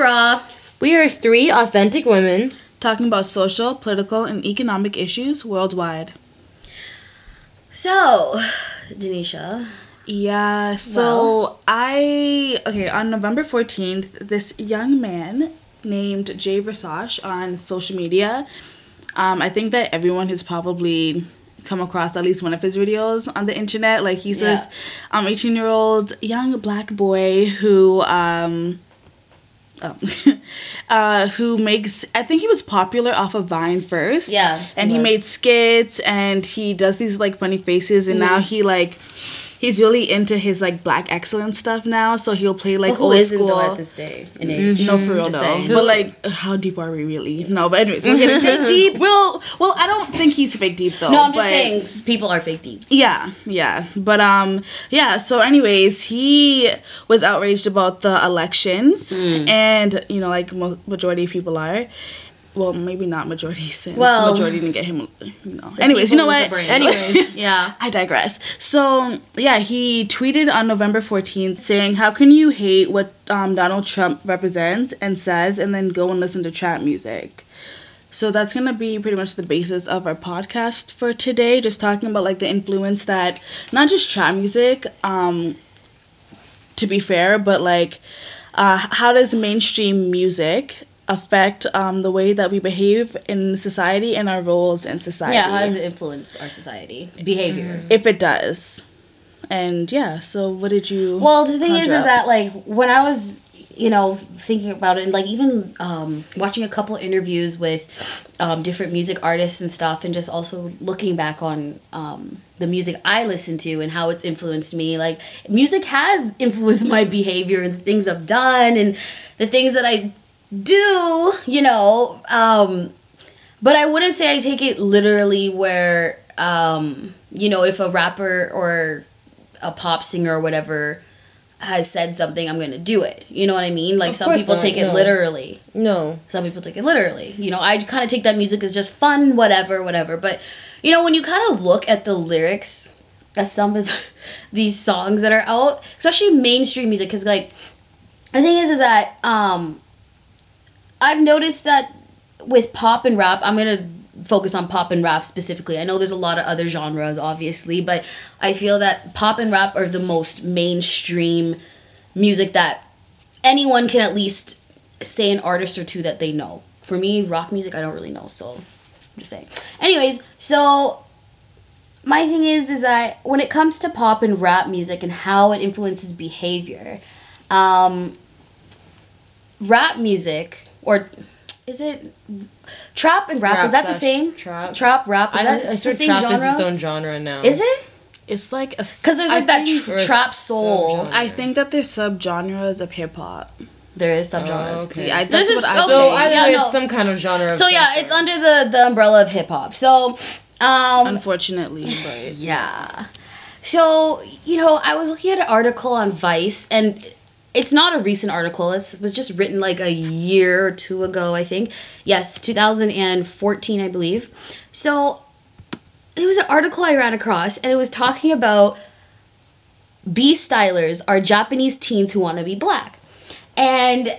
Raw. We are three authentic women. talking about social, political, and economic issues worldwide. So, Denisha, Yeah, so I okay, on November 14th, this young man named Jay Versace on social media. Um, I think that everyone has probably come across at least one of his videos on the internet. Like he's this um 18 year old young black boy who um oh, uh, who makes I think he was popular off of Vine first. Yeah, And he, was. made skits and he does these like funny faces and now he like he's really into his like black excellence stuff now. So he'll play like who old isn't school. though at this day and age? no, for real though. saying. But like, how deep are we really? No, but anyways, we'll get dig deep. Well, well, I don't think he's fake deep though. No, I'm just saying people are fake deep. yeah, yeah. But um yeah, so anyways, he was outraged about the elections Hmm. and you know like mo- majority of people are well, maybe not majority since Well, majority didn't get him, you know. Anyways, you know what? Anyways. yeah. I digress. So yeah, he tweeted on November fourteenth saying, "How can you hate what um, Donald Trump represents and says, and then go and listen to trap music?" So that's gonna be pretty much the basis of our podcast for today. Just talking about like the influence that not just trap music, um, to be fair, but like uh, how does mainstream music affect um, the way that we behave in society and our roles in society? Yeah, how does it influence our society? Behavior. if it does. And yeah, so what did you? Well, the thing is, conjure is that like when I was, you know, thinking about it, and like even um, watching a couple interviews with um, different music artists and stuff, and just also looking back on um, the music I listen to and how it's influenced me. Like music has influenced my behavior and the things I've done and the things that I do. You know, um, but I wouldn't say I take it literally where, um, you know, if a rapper or a pop singer or whatever has said something, I'm to do it. You know what I mean? Like Of some people not, take it no. literally. No. Some people take it literally. You know, I kind of take that music as just fun, whatever, whatever. But, you know, when you kind of look at the lyrics at some of these songs that are out, especially mainstream music, because, like, the thing is, is that um, I've noticed that with pop and rap, I'm gonna focus on pop and rap specifically. I know there's a lot of other genres, obviously, but I feel that pop and rap are the most mainstream music that anyone can at least say an artist or two that they know. For me, rock music, I don't really know, so I'm just saying. Anyways, so my thing is, is that when it comes to pop and rap music and how it influences behavior, um, rap music or is it trap and rap? Rap is that the same? trap. Trap, rap. Is I, that I the same trap genre? is its own genre now. Is it? it's like a Because there's like that think, tr- trap soul. subgenre. I think that there's subgenres of hip hop. There is subgenres. Oh, okay. Yeah, I- This that's is what I okay. So think. either yeah, way, no. it's some kind of genre. Of So yeah, sort. it's under the the umbrella of hip hop. So, um, Unfortunately, but Yeah. So, you know, I was looking at an article on Vice, and it's not a recent article. It was just written like a year or two ago, I think. Yes, 2014, I believe. So, it was an article I ran across, and it was talking about B stylers are Japanese teens who want to be black. And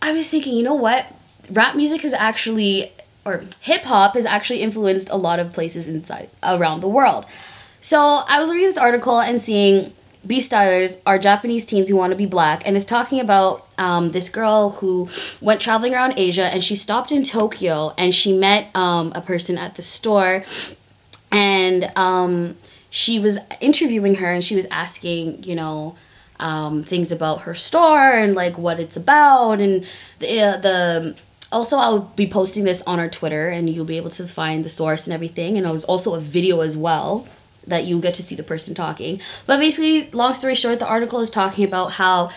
I was thinking, you know what? Rap music has actually, or hip hop has actually influenced a lot of places inside around the world. So I was reading this article and seeing B stylers are Japanese teens who want to be black, and it's talking about um, this girl who went traveling around Asia and she stopped in Tokyo and she met um, a person at the store and um, she was interviewing her and she was asking you know um, things about her store and like what it's about and the, uh, the also i'll be posting this on our twitter and you'll be able to find the source and everything and it was also a video as well that you get to see the person talking. But basically long story short the article is talking about how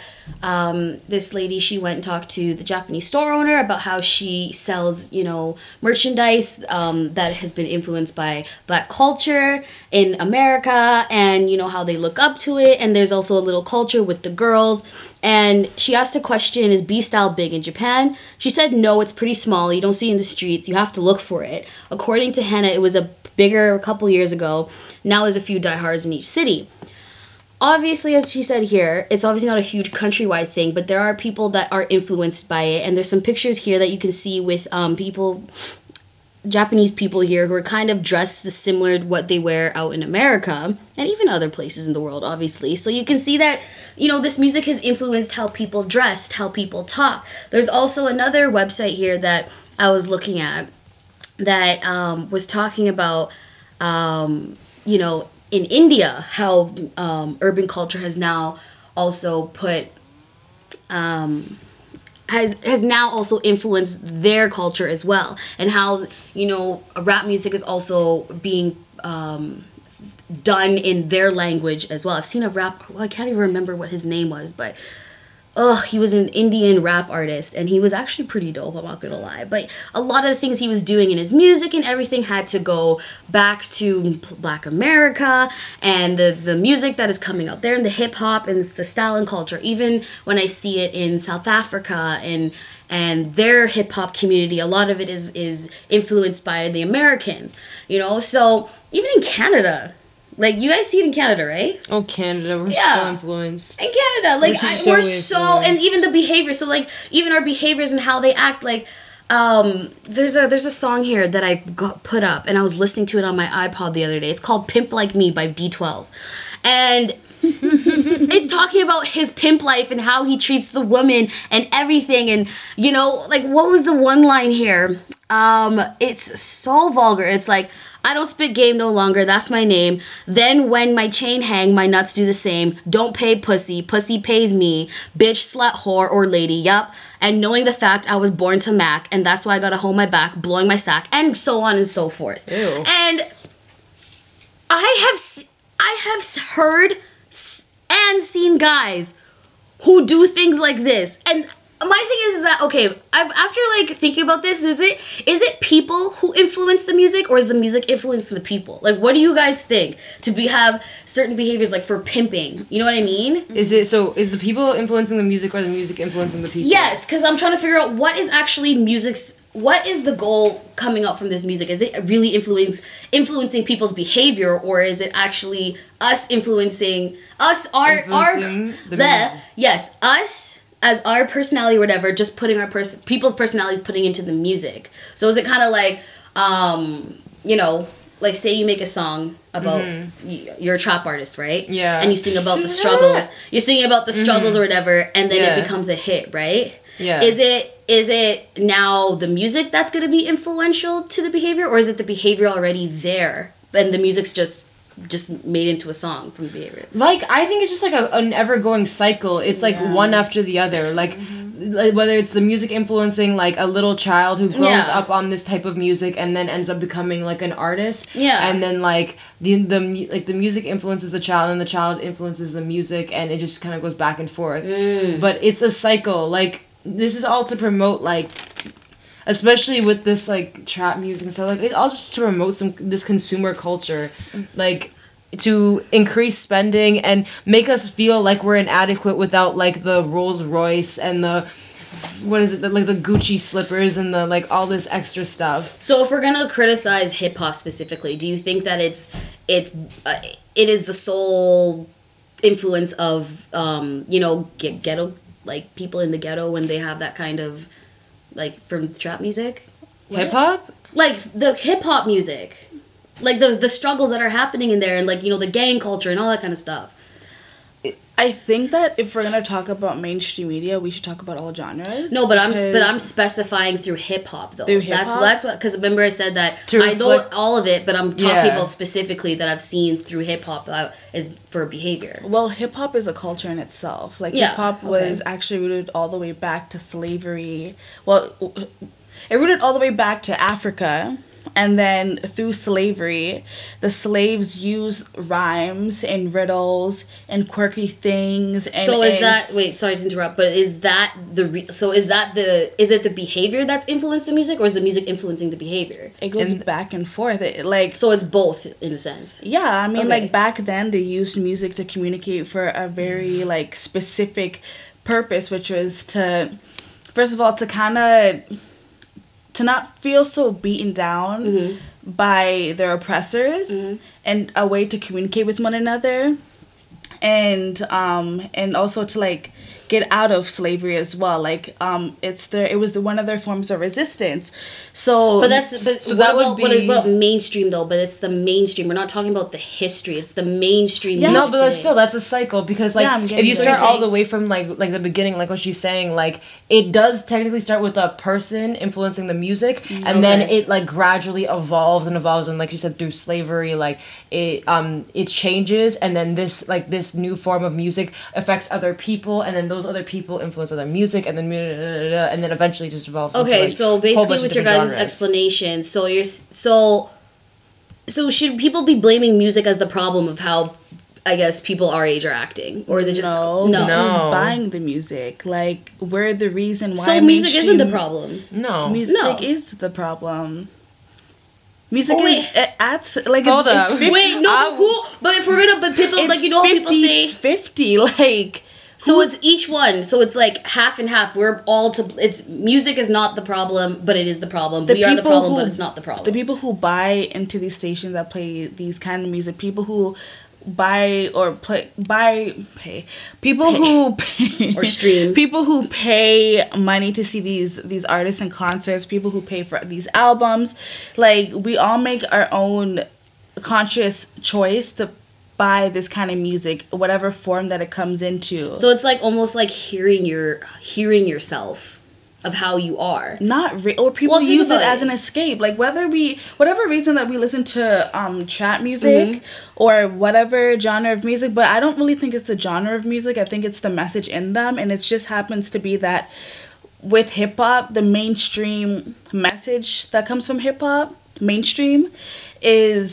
um, this lady she went and talked to the japanese store owner about how she sells you know merchandise um, that has been influenced by black culture in america and you know how they look up to it. And there's also a little culture with the girls. And she asked a question is b style big in japan? She said no it's pretty small. You don't see it in the streets. You have to look for it. According to hannah it was a bigger a couple years ago now there's a few diehards in each city obviously, as she said here, it's obviously not a huge countrywide thing, but there are people that are influenced by it, and there's some pictures here that you can see with um, people, Japanese people here who are kind of dressed the similar to what they wear out in America and even other places in the world, obviously. So you can see that you know this music has influenced how people dressed, how people talk. There's also another website here that I was looking at that um, was talking about um, you know in India how um, urban culture has now also put um, has has now also influenced their culture as well. And how you know rap music is also being um, done in their language as well. I've seen a rap well, i can't even remember what his name was but Ugh, he was an Indian rap artist and he was actually pretty dope, I'm not gonna lie. But a lot of the things he was doing in his music and everything had to go back to black America and the, the music that is coming out there and the hip hop and the style and culture. Even when I see it in South Africa and and their hip hop community, a lot of it is is influenced by the Americans. You know, so even in Canada, like you guys see it in Canada, right? Oh, Canada, we're Yeah. so influenced. in Canada. Like We're I, so we're so, and even the behavior. So like even our behaviors and how they act. Like um, there's a there's a song here that I got put up, and I was listening to it on my iPod the other day. It's called "Pimp Like Me" by D12, and. it's talking about his pimp life and how he treats the woman and everything and you know like what was the one line here um it's so vulgar it's like I don't spit game no longer, that's my name. Then when my chain hang, my nuts do the same. Don't pay pussy, pussy pays me. Bitch, slut, whore, or lady, yup. And knowing the fact I was born to Mac, and that's why I gotta hold my back, blowing my sack, and so on and so forth. Ew. And I have I have heard and seen guys who do things like this. And my thing is, is that okay? I've, after like thinking about this, is it is it people who influence the music, or is the music influencing the people? Like, what do you guys think to be have certain behaviors like for pimping? You know what I mean? Is it so? Is the people influencing the music or the music influencing the people? Yes, because I'm trying to figure out what is actually music's. What is the goal coming up from this music? Is it really influence influencing people's behavior, or is it actually us influencing us our Influencing our the the yes us as our personality, or whatever, just putting our person people's personalities putting into the music. So is it kind of like um you know like say you make a song about y- you're a trap artist, right? Mm-hmm. Yeah. And you sing about the struggles. You're singing about the struggles or whatever, and then Yeah. it becomes a hit, right? Yeah. Is it is it now the music that's going to be influential to the behavior, or is it the behavior already there, and the music's just just made into a song from the behavior? Like I think it's just like a, an ever going cycle. It's like Yeah. one after the other. Like, Mm-hmm. like whether it's the music influencing like a little child who grows Yeah. up on this type of music and then ends up becoming like an artist. Yeah. And then like the the like the music influences the child and the child influences the music and it just kind of goes back and forth. Mm. But it's a cycle. Like this is all to promote like especially with this like trap music and stuff like it all just to promote some this consumer culture. Like to increase spending and make us feel like we're inadequate without like the Rolls Royce and the what is it the, like the Gucci slippers and the like all this extra stuff. So if we're gonna criticize hip hop specifically, do you think that it's it's uh, it is the sole influence of um, you know get, ghetto like people in the ghetto when they have that kind of like from trap music, hip hop like the hip hop music, like the the struggles that are happening in there and like you know the gang culture and all that kind of stuff. I think that if we're gonna talk about mainstream media, we should talk about all genres. No, but I'm but I'm specifying through hip hop though. Through hip-hop? that's what because remember I said that To I don't all of it, but I'm talking Yeah. about specifically that I've seen through hip hop that is for behavior. Well, hip hop is a culture in itself. Like Yeah, hip hop okay. was actually rooted all the way back to slavery. Well, it rooted all the way back to Africa. And then through slavery, the slaves used rhymes and riddles and quirky things. And so is and- that wait? Sorry to interrupt, but is that the re- so is that the is it the behavior that's influenced the music, or is the music influencing the behavior? It goes And- back and forth. It, like So it's both in a sense. Yeah, I mean, Okay. like back then they used music to communicate for a very like specific purpose, which was to, first of all, to kind of, to not feel so beaten down Mm-hmm. by their oppressors, and a way to communicate with one another. and um and also to like get out of slavery as well like um it's their it was the one of their forms of resistance so But that's but So what that would about, what be- about mainstream though? But it's the mainstream. We're not talking about the history. It's the mainstream. Yeah. No, but that's still that's a cycle because like Yeah, if you start all the way from like like the beginning, like what she's saying, like it does technically start with a person influencing the music, and then it like gradually evolves and evolves, and like you said, through slavery, like it um it changes, and then this like this new form of music affects other people, and then those other people influence other music, and then and then eventually just evolves. into, Okay, like, so basically, with your guys' genres. explanation, so you're so so should people be blaming music as the problem of how I guess people our age are acting, or is it just no, no? this was No. buying the music. Like we're the reason why. So music isn't the problem. No, Music No. is the problem. Music Oh, is it eh, adds like Hold it's, up. it's 50, Wait, no, I- but who? But if we're gonna, but people like you know how people say. 50 like So who's- it's each one. So it's like half and half. We're all to. It's music is not the problem, but it is the problem. we are the problem, but it's not the problem. The people who buy into these stations that play these kind of music, people who buy or play buy pay people who pay Or stream. people who pay money to see these these artists in concerts people who pay for these albums like we all make our own conscious choice to buy this kind of music whatever form that it comes into so it's like almost like hearing your hearing yourself of how you are. not re- or people Well, use it as it. an escape like whether we whatever reason that we listen to um trap music Mm-hmm. or whatever genre of music but i don't really think it's the genre of music i think it's the message in them and it just happens to be that with hip hop the mainstream message that comes from hip hop mainstream is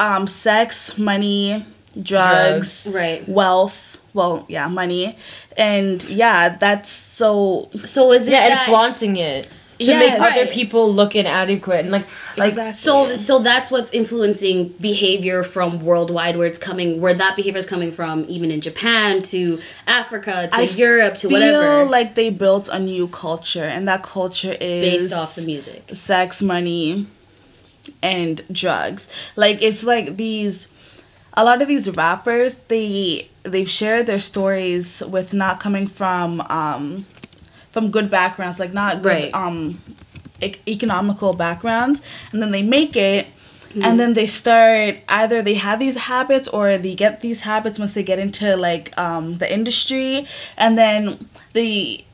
um sex money drugs, Drugs. Right. wealth well yeah money and yeah that's so So is it yeah, and flaunting it to make Yes. other people look inadequate and like like Exactly. So so that's what's influencing behavior from worldwide where it's coming where that behavior is coming from even in Japan to Africa to I Europe to whatever. feel whatever like they built a new culture, and that culture is based off the music. sex, money, and drugs. Like it's like these, a lot of these rappers they they've shared their stories with not coming from um from good backgrounds, like not good Right. um e- economical backgrounds, and then they make it. Hmm. And then they start either they have these habits or they get these habits once they get into like um, the industry, and then they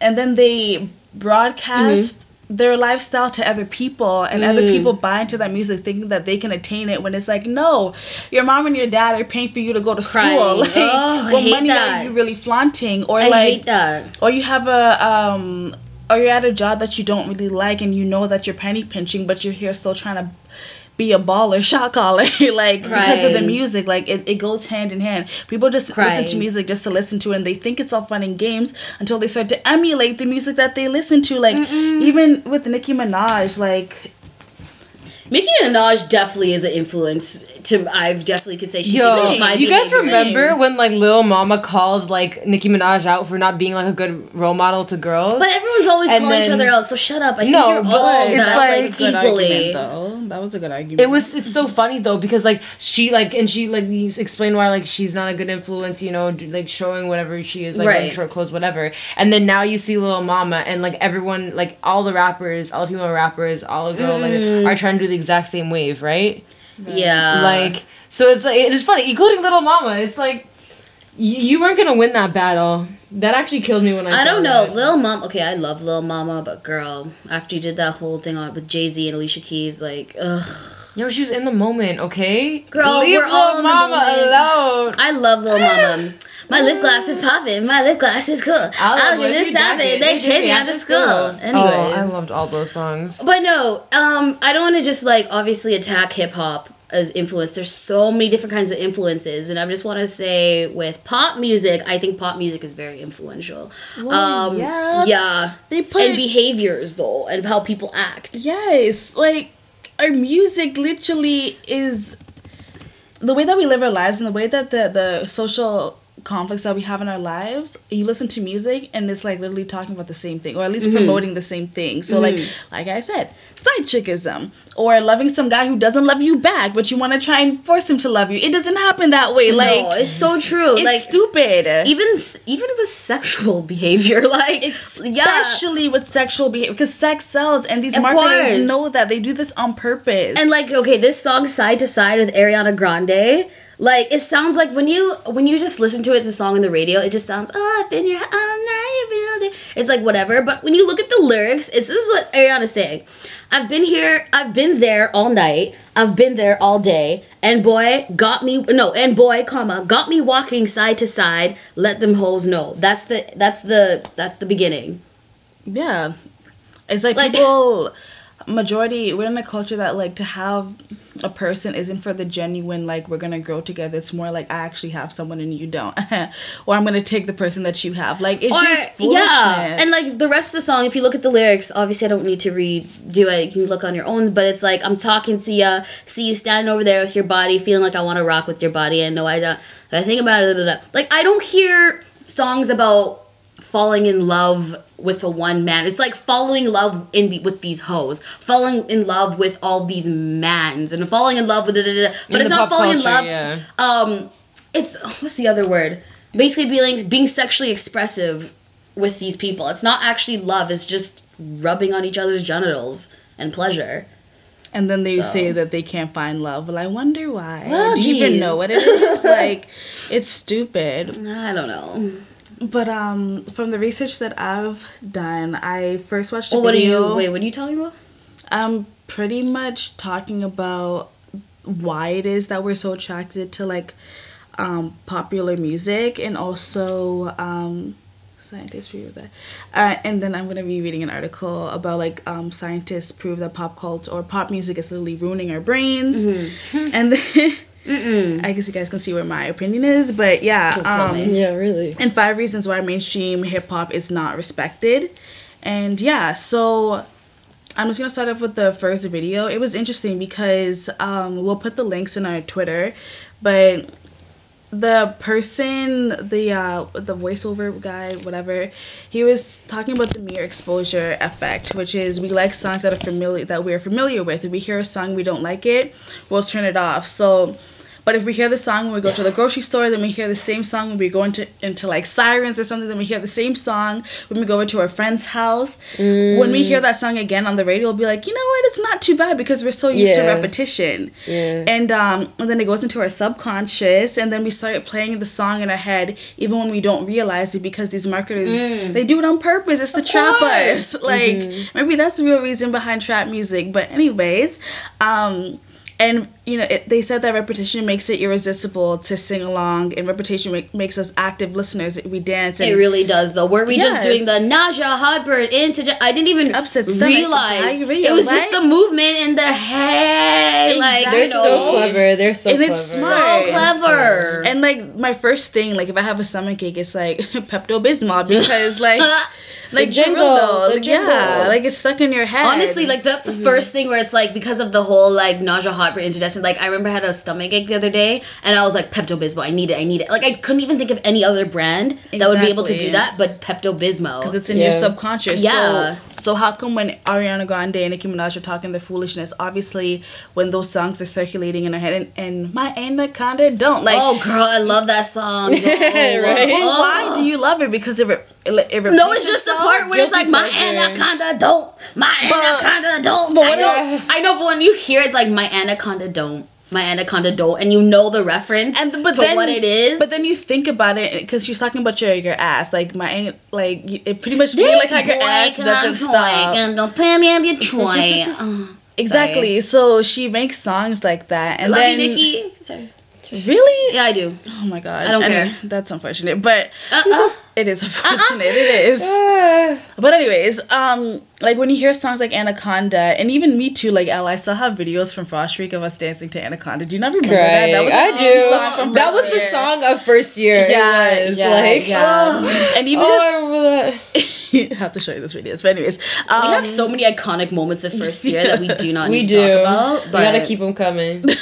and then they broadcast Mm-hmm. Their lifestyle to other people and other Mm. people buy into that music thinking that they can attain it when it's like no your mom and your dad are paying for you to go to Crying. school like Oh, what money that. are you really flaunting or I like or you have a um or you're at a job that you don't really like and you know that you're penny pinching but you're here still trying to be a baller shot caller like because of the music like it, it goes hand in hand. People just listen to music just to listen to it and they think it's all fun and games until they start to emulate the music that they listen to like even with nicki minaj like Nicki Minaj definitely is an influence to I've definitely could say she's Yo, influenced my you guys behavior. remember when like Lil Mama called like Nicki Minaj out for not being like a good role model to girls? But everyone's always And calling each other out, so shut up. I think No, you're but all it's that, like- like, good equally. argument though that was a good argument it was it's so funny though because like she like and she like explained why like she's not a good influence you know like showing whatever she is like wearing Right. short clothes whatever and then now you see Lil Mama and like everyone like all the rappers all the female rappers all the girl Mm. like are trying to do the exact same wave right Yeah. like so it's like it's funny including Little Mama it's like you, you weren't gonna win that battle that actually killed me when I I don't know, that. Lil Mom. Okay, I love Lil Mama, but girl, after you did that whole thing on with Jay Z and Alicia Keys, like, ugh. Yo, she was in the moment, okay? Girl, Leave we're all Lil the Mama alone. I love Lil Mama. My lip gloss is popping. My lip gloss is cool. I'll, give this Saturday. They chase me out of school. Anyways. Oh, I loved all those songs. But no, um, I don't want to just like obviously attack hip hop as influence. There's so many different kinds of influences, and I just want to say with pop music, I think pop music is very influential. um, yeah. yeah, They put- and behaviors though, and how people act. Yes, like our music literally is the way that we live our lives and the way that the the social conflicts that we have in our lives, you listen to music and it's like literally talking about the same thing, or at least mm-hmm. promoting the same thing. So like mm-hmm. like I said, side chickism, or loving some guy who doesn't love you back, but you want to try and force him to love you. It doesn't happen that way. Like no, it's so true. it's like stupid. even even with sexual behavior, like yeah, Especially with sexual behavior, because sex sells, and these Of marketers course. know that they do this on purpose. And like, okay, this song "Side to Side" with Ariana Grande, like it sounds like when you when you just listen to it, the song in the radio, it just sounds oh, I've been here all night, been all day." It's like whatever. But when you look at the lyrics, it's this is what Ariana's saying. I've been here, I've been there all night, I've been there all day, and boy got me no, and boy, comma, got me walking side to side. Let them hoes know. That's the that's the that's the beginning. Yeah. It's like, Like- people majority we're in a culture that like to have a person isn't for the genuine like we're gonna grow together. It's more like I actually have someone and you don't. or I'm gonna take the person that you have. Like it's just foolishness. yeah, and like the rest of the song, if you look at the lyrics, obviously I don't need to redo it. You can look on your own, but it's like I'm talking to ya, see you standing over there with your body, feeling like I want to rock with your body, and no, I don't. I think about it. Like I don't hear songs about falling in love with a one man. It's like falling in love in the, with these hoes, falling in love with all these mans, and falling in love with da, da, da, da. But In it's not pop falling in love. yeah. Um, it's what's the other word? Basically, being being sexually expressive with these people. It's not actually love. It's just rubbing on each other's genitals and pleasure. And then they So. say that they can't find love. Well, I wonder why. Well, Do you even know what it is? like, it's stupid. I don't know. But um, from the research that I've done, I first watched a Well, what are you? Wait, what are you talking about? I'm pretty much talking about why it is that we're so attracted to like um, popular music and also um, scientists prove that. Uh, and then I'm gonna be reading an article about like um, scientists prove that pop culture or pop music is literally ruining our brains. And then I guess you guys can see where my opinion is, but yeah. Um. Yeah, really. and five reasons why mainstream hip hop is not respected. And yeah, so I'm just gonna start off with the first video. It was interesting because um, we'll put the links in our Twitter, but the person, the uh, the voiceover guy, whatever, he was talking about the mere exposure effect, which is we like songs that are familiar that we're familiar with. If we hear a song we don't like it, we'll turn it off. So. But if we hear the song when we go to the grocery store, then we hear the same song when we go into into like sirens or something. Then we hear the same song when we go into our friend's house. When we hear that song again on the radio, we'll be like, you know what? It's not too bad because we're so used to repetition. Yeah. And um, and then it goes into our subconscious, and then we start playing the song in our head, even when we don't realize it, because these marketers they do it on purpose. It's to trap us. Like maybe that's the real reason behind trap music. But anyways, um, and you know it, they said that repetition makes it irresistible to sing along, and repetition make, makes us active listeners. We dance. And It really does, though. Were we just doing the nausea, heartburn, interject? I didn't even Upset stomach, realize diarrhea, it was just the movement in the head. Like They're so clever. They're so And clever. it's so smart. clever. And like my first thing, like if I have a stomach ache, it's like Pepto Bismol because like like for real jingle, though, the like, yeah, jingle. like it's stuck in your head. Honestly, like that's the mm-hmm. first thing where it's like because of the whole like nausea, heartburn, indigestion. Like I remember I had a stomach ache the other day, and I was like Pepto Bismol. I need it. I need it. Like I couldn't even think of any other brand that would be able to do that, but Pepto Bismol. because it's in Yeah. your subconscious. Yeah. So, so how come when Ariana Grande and Nicki Minaj are talking their foolishness, obviously when those songs are circulating in her head, and, and my anaconda don't like. oh girl, I love that song. yo. Right? well, Oh. why do you love it? Because of it, re- it, it No, it's just the part where it's like Guilty my pleasure. anaconda don't, my anaconda don't. but I know, I know, but when you hear it's like my anaconda don't, my anaconda don't, and you know the reference and but to then what it is. But then you think about it because she's talking about your your ass, like my like it pretty much feels like how your ass doesn't stop. and don't pay me up your toy. Oh, Exactly. So she makes songs like that, and love then you, Nicki. Sorry. really, Yeah, I do. oh my god, I don't Anyway, care. That's unfortunate, but Uh, uh, it is unfortunate. It is. Ah. But anyways, um, like when you hear songs like Anaconda, and even me too, like Ella, I still have videos from Frosh Week of us dancing to Anaconda. Do you not remember that? That was I do. song from that was the song of first year. Yeah, it was yeah, like yeah. and even Oh, this- I remember that. have to show you this videos. But anyways, um, we have so many iconic moments of first year that we do not We need do. to talk about. we gotta keep them coming.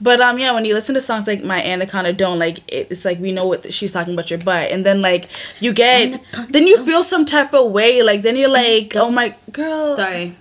But um, yeah, when you listen to songs like "My Anaconda Don't," like it's like we know what she's talking about your butt, and then like you get, Anaconda then you feel some type of way. Like then you're like, oh my girl, sorry.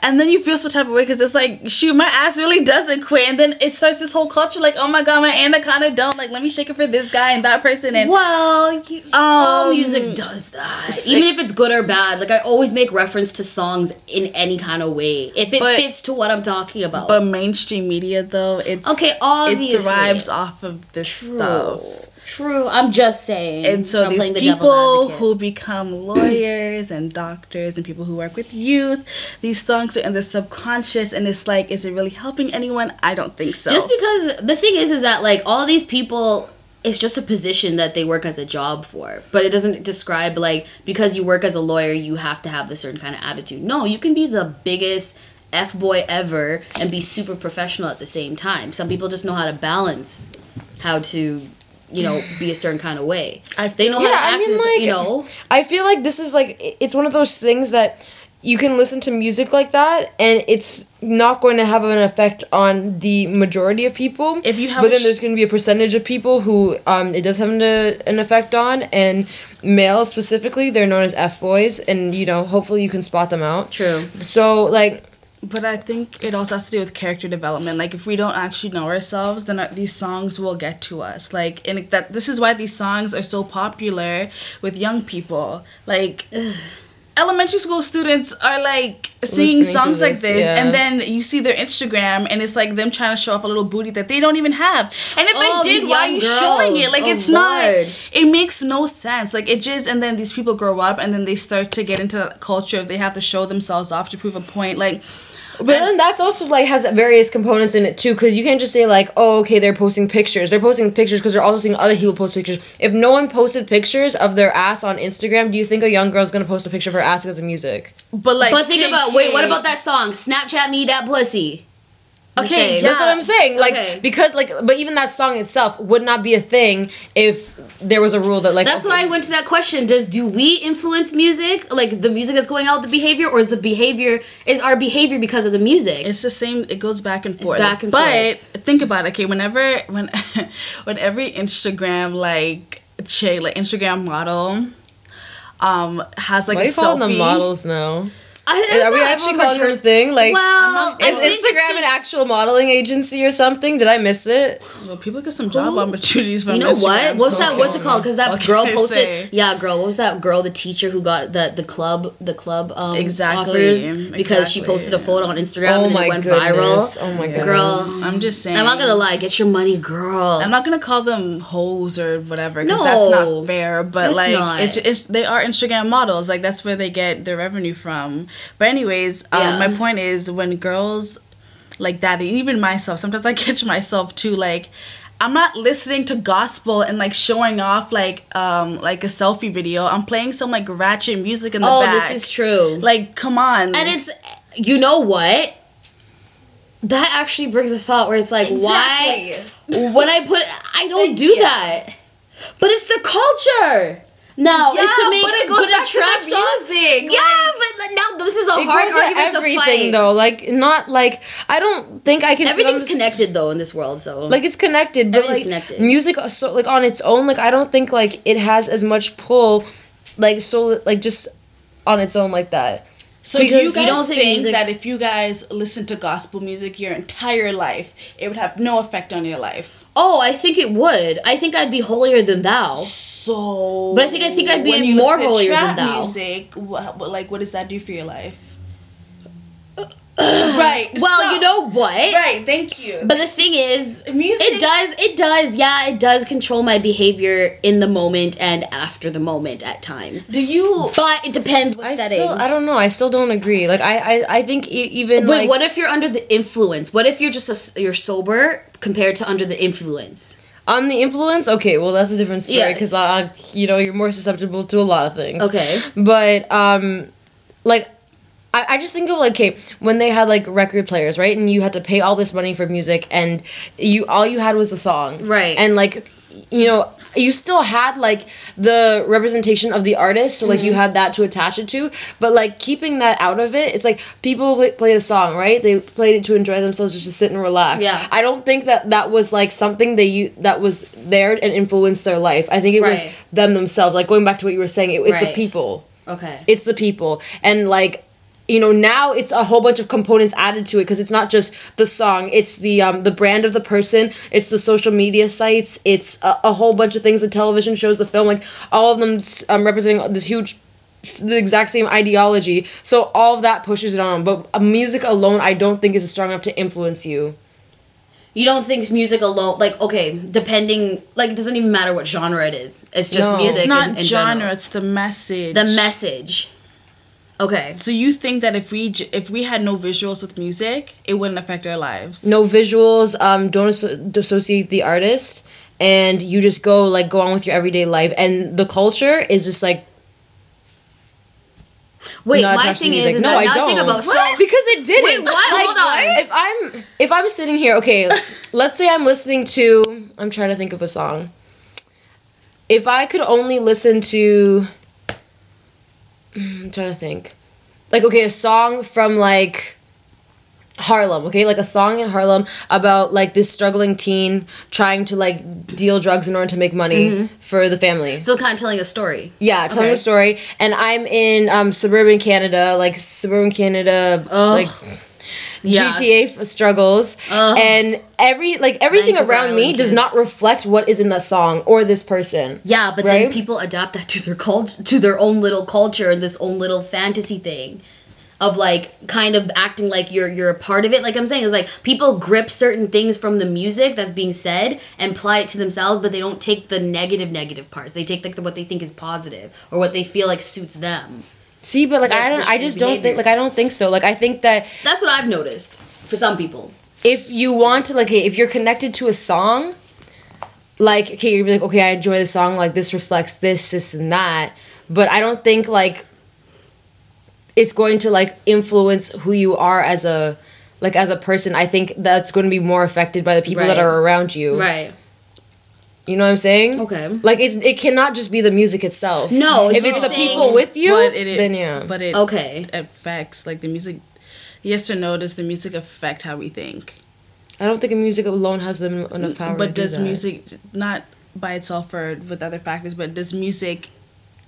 And then you feel some type of way because it's like, shoot, my ass really doesn't quit, and then it starts this whole culture like, oh my god, my anaconda don't like, let me shake it for this guy and that person, and Well, you, all Um, music does that. Even like- if it's good or bad. Like I always make reference to songs in any kind of way. If it But- fits to what I'm talking about. but mainstream media though, it's Okay, obviously. it thrives off of this stuff. True. I'm just saying. And so I'm these the people who become lawyers and doctors and people who work with youth, these songs are in the subconscious and it's like, is it really helping anyone? I don't think so. Just because the thing is is that like all these people it's just a position that they work as a job for but it doesn't describe like because you work as a lawyer you have to have a certain kind of attitude no you can be the biggest f boy ever and be super professional at the same time some people just know how to balance how to you know be a certain kind of way I they know Yeah, how to I act mean, in a cer- like- you know I feel like this is like it's one of those things that you can listen to music like that and it's not going to have an effect on the majority of people. If you have but a then sh- there's going to be a percentage of people who um, it does have an, an effect on, and males specifically, they're known as f boys, and you know hopefully you can spot them out. true So like But I think it also has to do with character development. Like if we don't actually know ourselves, then our, these songs will get to us. Like and that this is why these songs are so popular with young people. Like elementary school students are like singing Listening songs like this, this yeah. and then you see their Instagram and it's like them trying to show off a little booty that they don't even have. And if Oh, they did, why are you showing it? Like Oh, it's not it makes no sense. Like it just and then these people grow up and then they start to get into that culture they have to show themselves off to prove a point. Like But then that's also like has various components in it too, because you can't just say like, oh, okay, they're posting pictures. They're posting pictures because they're also seeing other people post pictures. If no one posted pictures of their ass on Instagram, do you think a young girl's gonna post a picture of her ass because of music? But like, but think KK about wait what about that song snapchat me that pussy The Okay, yeah. That's what I'm saying. Like Okay. because like, but even that song itself would not be a thing if there was a rule that like. That's why I went to that question. Does do we influence music, like the music that's going out the behavior, or is the behavior is our behavior because of the music? It's the same. It goes back and forth. back and forth. but forth. think about it. Okay, whenever when when every Instagram like chick like Instagram model um has like Why a are you calling them selfie. models now? I, Are we actually calling her a thing? Like, well, is Instagram an actual modeling agency or something? Did I miss it? Well, people get some job opportunities from You know Instagram, what? What's so- that? What's it called? Because that What girl posted. say? Yeah, girl. What was that girl? The teacher who got the the club the club um, Exactly, offers because she posted a photo on Instagram Oh and my it went goodness. viral. Oh my goodness. Girl, I'm just saying. I'm not gonna lie. Get your money, girl. I'm not gonna call them hoes or whatever because No. that's not fair. But like. It's, it's they are Instagram models. Like that's where they get their revenue from. But anyways, um, Yeah. my point is when girls like that, and even myself, sometimes I catch myself too. Like, I'm not listening to gospel and like showing off like um like a selfie video. I'm playing some like ratchet music in the oh, back. this is true. Like, come on. And it's, you know what? That actually brings a thought where it's like, why? When I put, I don't do that. But it's the culture. Now Yeah, is to make but it goes put back a to trap the song. music, Yeah, but like, now this is a It hard goes to argument to everything fight. though. Like not like I don't think I can. sit on Everything's this- connected though in this world. So Like it's connected, but Everything's like connected. music, so like on its own, like I don't think like it has as much pull, like so like just on its own like that. So do Because you you guys don't think, think music- that if you guys listen to gospel music your entire life, it would have no effect on your life? Oh, I think it would. I think I'd be holier than thou. So, But I think- I think I'd be when more listen to holier trap than thou. Music, what, what, like, what does that do for your life? right. Well, so- you know what? Right. Thank you. But the thing is, Music- it does, it does, yeah, it does control my behavior in the moment and after the moment at times. do you? But it depends what I setting. still, I don't know. I still don't agree. Like I, I, I think e- even Wait, like what if you're under the influence? What if you're just a s you're sober compared to under the influence? on the influence. Okay, well that's a different story Yes. because uh, you know you're more susceptible to a lot of things. Okay. but um, like. I, I just think of like okay when they had like record players right and you had to pay all this money for music and you all you had was the song Right. and like you know you still had like the representation of the artist so like you Mm-hmm. had that to attach it to. But like keeping that out of it it's like people pl- played a song right? They played it to enjoy themselves just to sit and relax. Yeah. i don't think that that was like something they that was there and influenced their life. I think it was them themselves. Like going back to what you were saying it, it's the people. Okay. it's the people. And like you know now it's a whole bunch of components added to it because it's not just the song it's the um the brand of the person it's the social media sites it's a, a whole bunch of things the television shows the film like all of them s- um, representing this huge the exact same ideology so all of that pushes it on but uh, music alone i don't think is strong enough to influence you You don't think music alone, like okay, depending, like it doesn't even matter what genre it is. It's just No. music. It's not in, in genre, general. it's the message. The message. Okay. So you think that if we j- if we had no visuals with music, it wouldn't affect our lives? no visuals um don't asso- dissociate the artist and you just go like go on with your everyday life and the culture is just like Wait, not my thing is, is no, I don't. about so because it didn't. Wait, what? Like, Hold on. If I'm if I'm sitting here, okay, let's say I'm listening to. I'm trying to think of a song. If I could only listen to, I'm trying to think, like okay, a song from like Harlem, okay, like a song in Harlem about like this struggling teen trying to like deal drugs in order to make money for the family. So kind of telling a story. Yeah, telling Okay. the story, and I'm in um, suburban Canada, like suburban Canada, Ugh. like Yeah. GTA struggles, Ugh. and every like everything around me Island does not reflect what is in the song or this person. Yeah, but then people adapt that to their cult to their own little culture and this own little fantasy thing of like kind of acting like you're you're a part of it. Like I'm saying, it's like people grip certain things from the music that's being said and apply it to themselves, but they don't take the negative negative parts. They take like the, what they think is positive or what they feel like suits them. See, but like Their- I don't, I just don't think like I don't think so. Like I think that That's what I've noticed for some people. if you want to like if you're connected to a song like okay you're like okay i enjoy the song like this reflects this this and that but i don't think like it's going to like influence who you are as a like as a person i think that's going to be more affected by the people that are around you Right. You know what i'm saying Okay. like it's it cannot just be the music itself No, if so it's the people with you but it, then yeah But it Okay. affects like the music. Yes or no? Does the music affect how we think? i don't think music alone has them enough power to but do does that. music not by itself or with other factors? But does music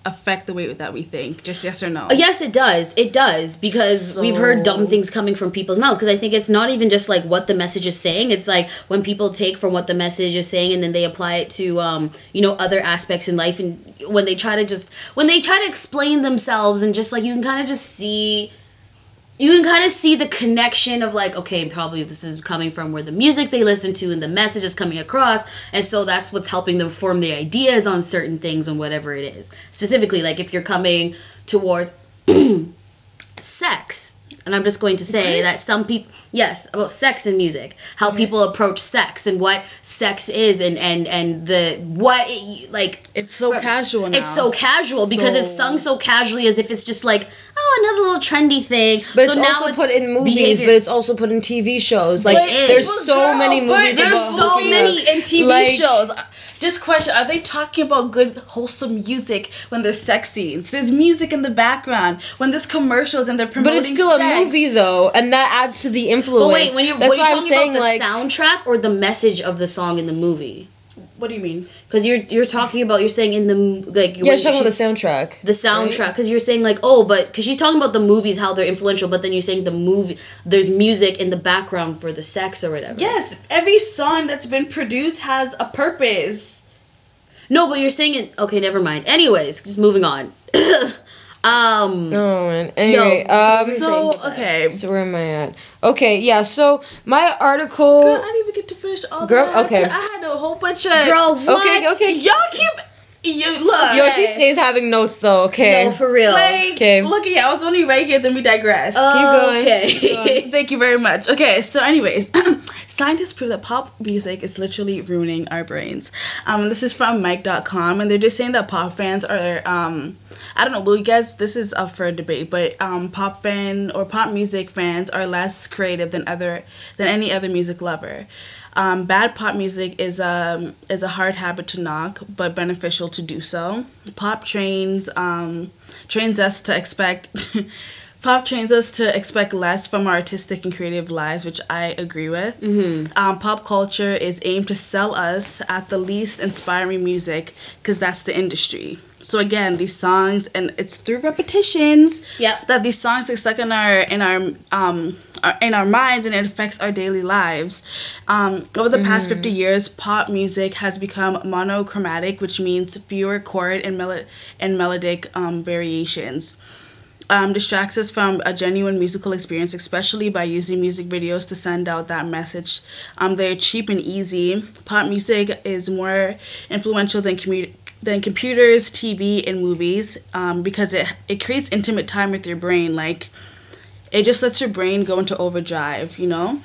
affect the way that we think? Just yes or no? Yes, it does. It does because we've heard dumb things coming from people's mouths. Because I think it's not even just like what the message is saying. It's like when people take from what the message is saying and then they apply it to, um, you know, other aspects in life. And when they try to just when they try to explain themselves and just like you can kind of just see. You can kind of see the connection of like, okay, probably this is coming from where the music they listen to and the message is coming across, and so that's what's helping them form the ideas on certain things and whatever it is. Specifically, like if you're coming towards sex and i'm just going to say that some people yes about sex and music how people approach sex and what sex is and and and the what it, like It's so casual now. it's so casual because it's sung so casually as if it's just like oh another little trendy thing But so it's now also put in movies, behavior- but it's also put in TV shows. Like But it there's is. so Girl, many movies. there's so hooking many up. in TV Like- shows. Uh, Just question: Are they talking about good, wholesome music when there's sex scenes? There's music in the background when there's commercials and they're promoting. But it's still sex. a movie though, and that adds to the influence. but wait when you're, That's when you're why I'm talking saying about the like soundtrack or the message of the song in the movie What do you mean? because you're you're talking about you're saying in the like yeah, she's talking about the soundtrack. the soundtrack because you're saying like oh but because she's talking about the movies how they're influential but then you're saying the movie there's music in the background for the sex or whatever Yes, every song that's been produced has a purpose. no but you're saying it okay never mind anyways just moving on um Oh man. Anyway, No. um, So okay, so where am I at? Okay, yeah. So my article. Girl, I didn't even get to finish all Girl, that. okay. I had a whole bunch of girl what? Okay, okay. Y'all keep you look. Yo, she stays having notes though. Okay. no for real Like, Okay. look at you. I was only right here. Then we digress. going. okay Thank you very much. Okay, so anyways, scientists prove that pop music is literally ruining our brains. Um, this is from Mic.com, and they're just saying that pop fans are, um, I don't know, well, you guys, this is up for debate, but um, pop fan or pop music fans are less creative than other than any other music lover. Um, bad pop music is a is a hard habit to knock, but beneficial to do so. Pop trains um, trains us to expect. Pop trains us to expect less from our artistic and creative lives, which I agree with. Mm-hmm. Um, pop culture is aimed to sell us at the least inspiring music because that's the industry. So again, these songs and it's through repetitions Yep. that these songs are stuck in our in our um our, in our minds and it affects our daily lives. Um, over the past fifty years, pop music has become monochromatic, which means fewer chord and melo- and melodic um, variations um, distracts us from a genuine musical experience, especially by using music videos to send out that message. Um, they're cheap and easy. Pop music is more influential than commu- than computers, TV, and movies um, because it it creates intimate time with your brain. Like it just lets your brain go into overdrive. You know.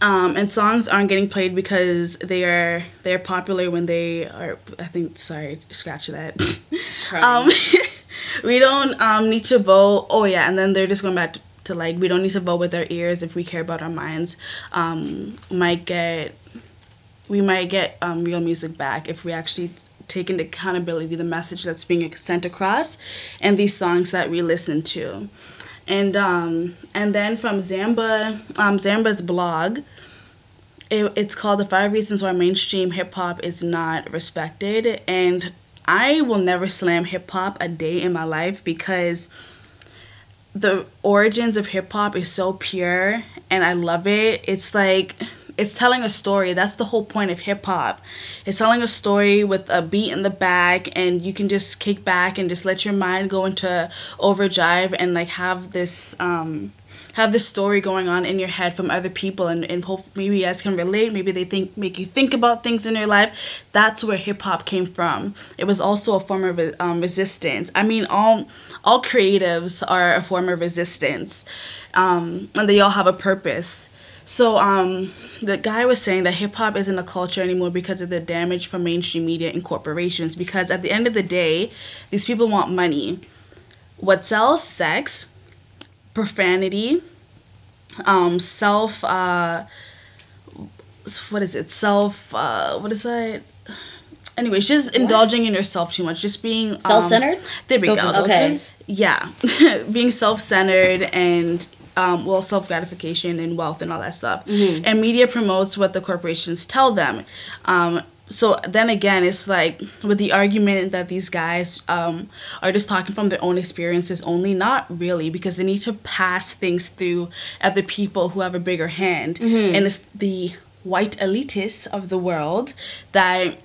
Um, and songs aren't getting played because they are they're popular when they are. I think. Sorry, scratch that. um, we don't um, need to vote. Oh yeah, and then they're just going back to, to like we don't need to vote with our ears if we care about our minds. Um, might get we might get um, real music back if we actually take into accountability the message that's being sent across and these songs that we listen to. And um, and then from Zamba um, Zamba's blog, it, it's called the five reasons why mainstream hip hop is not respected and I will never slam hip hop a day in my life because the origins of hip hop is so pure and I love it. It's like it's telling a story. That's the whole point of hip hop. It's telling a story with a beat in the back and you can just kick back and just let your mind go into overdrive and like have this um have this story going on in your head from other people and, and hope maybe you guys can relate. Maybe they think make you think about things in your life. That's where hip-hop came from. It was also a form of um, resistance. I mean all all creatives are a form of resistance. Um, and they all have a purpose so um, the guy was saying that hip hop isn't a culture anymore because of the damage from mainstream media and corporations. Because at the end of the day, these people want money. What sells sex, profanity, um, self. Uh, what is it? Self. Uh, what is that? Anyways, just indulging in yourself too much, just being um, Self-centered? There we go. Self-indulgence? Yeah, being self-centered and um, well, self gratification and wealth and all that stuff. And media promotes what the corporations tell them. Um, so then again, it's like with the argument that these guys um, are just talking from their own experiences only, not really, because they need to pass things through other people who have a bigger hand. And it's the white elitists of the world that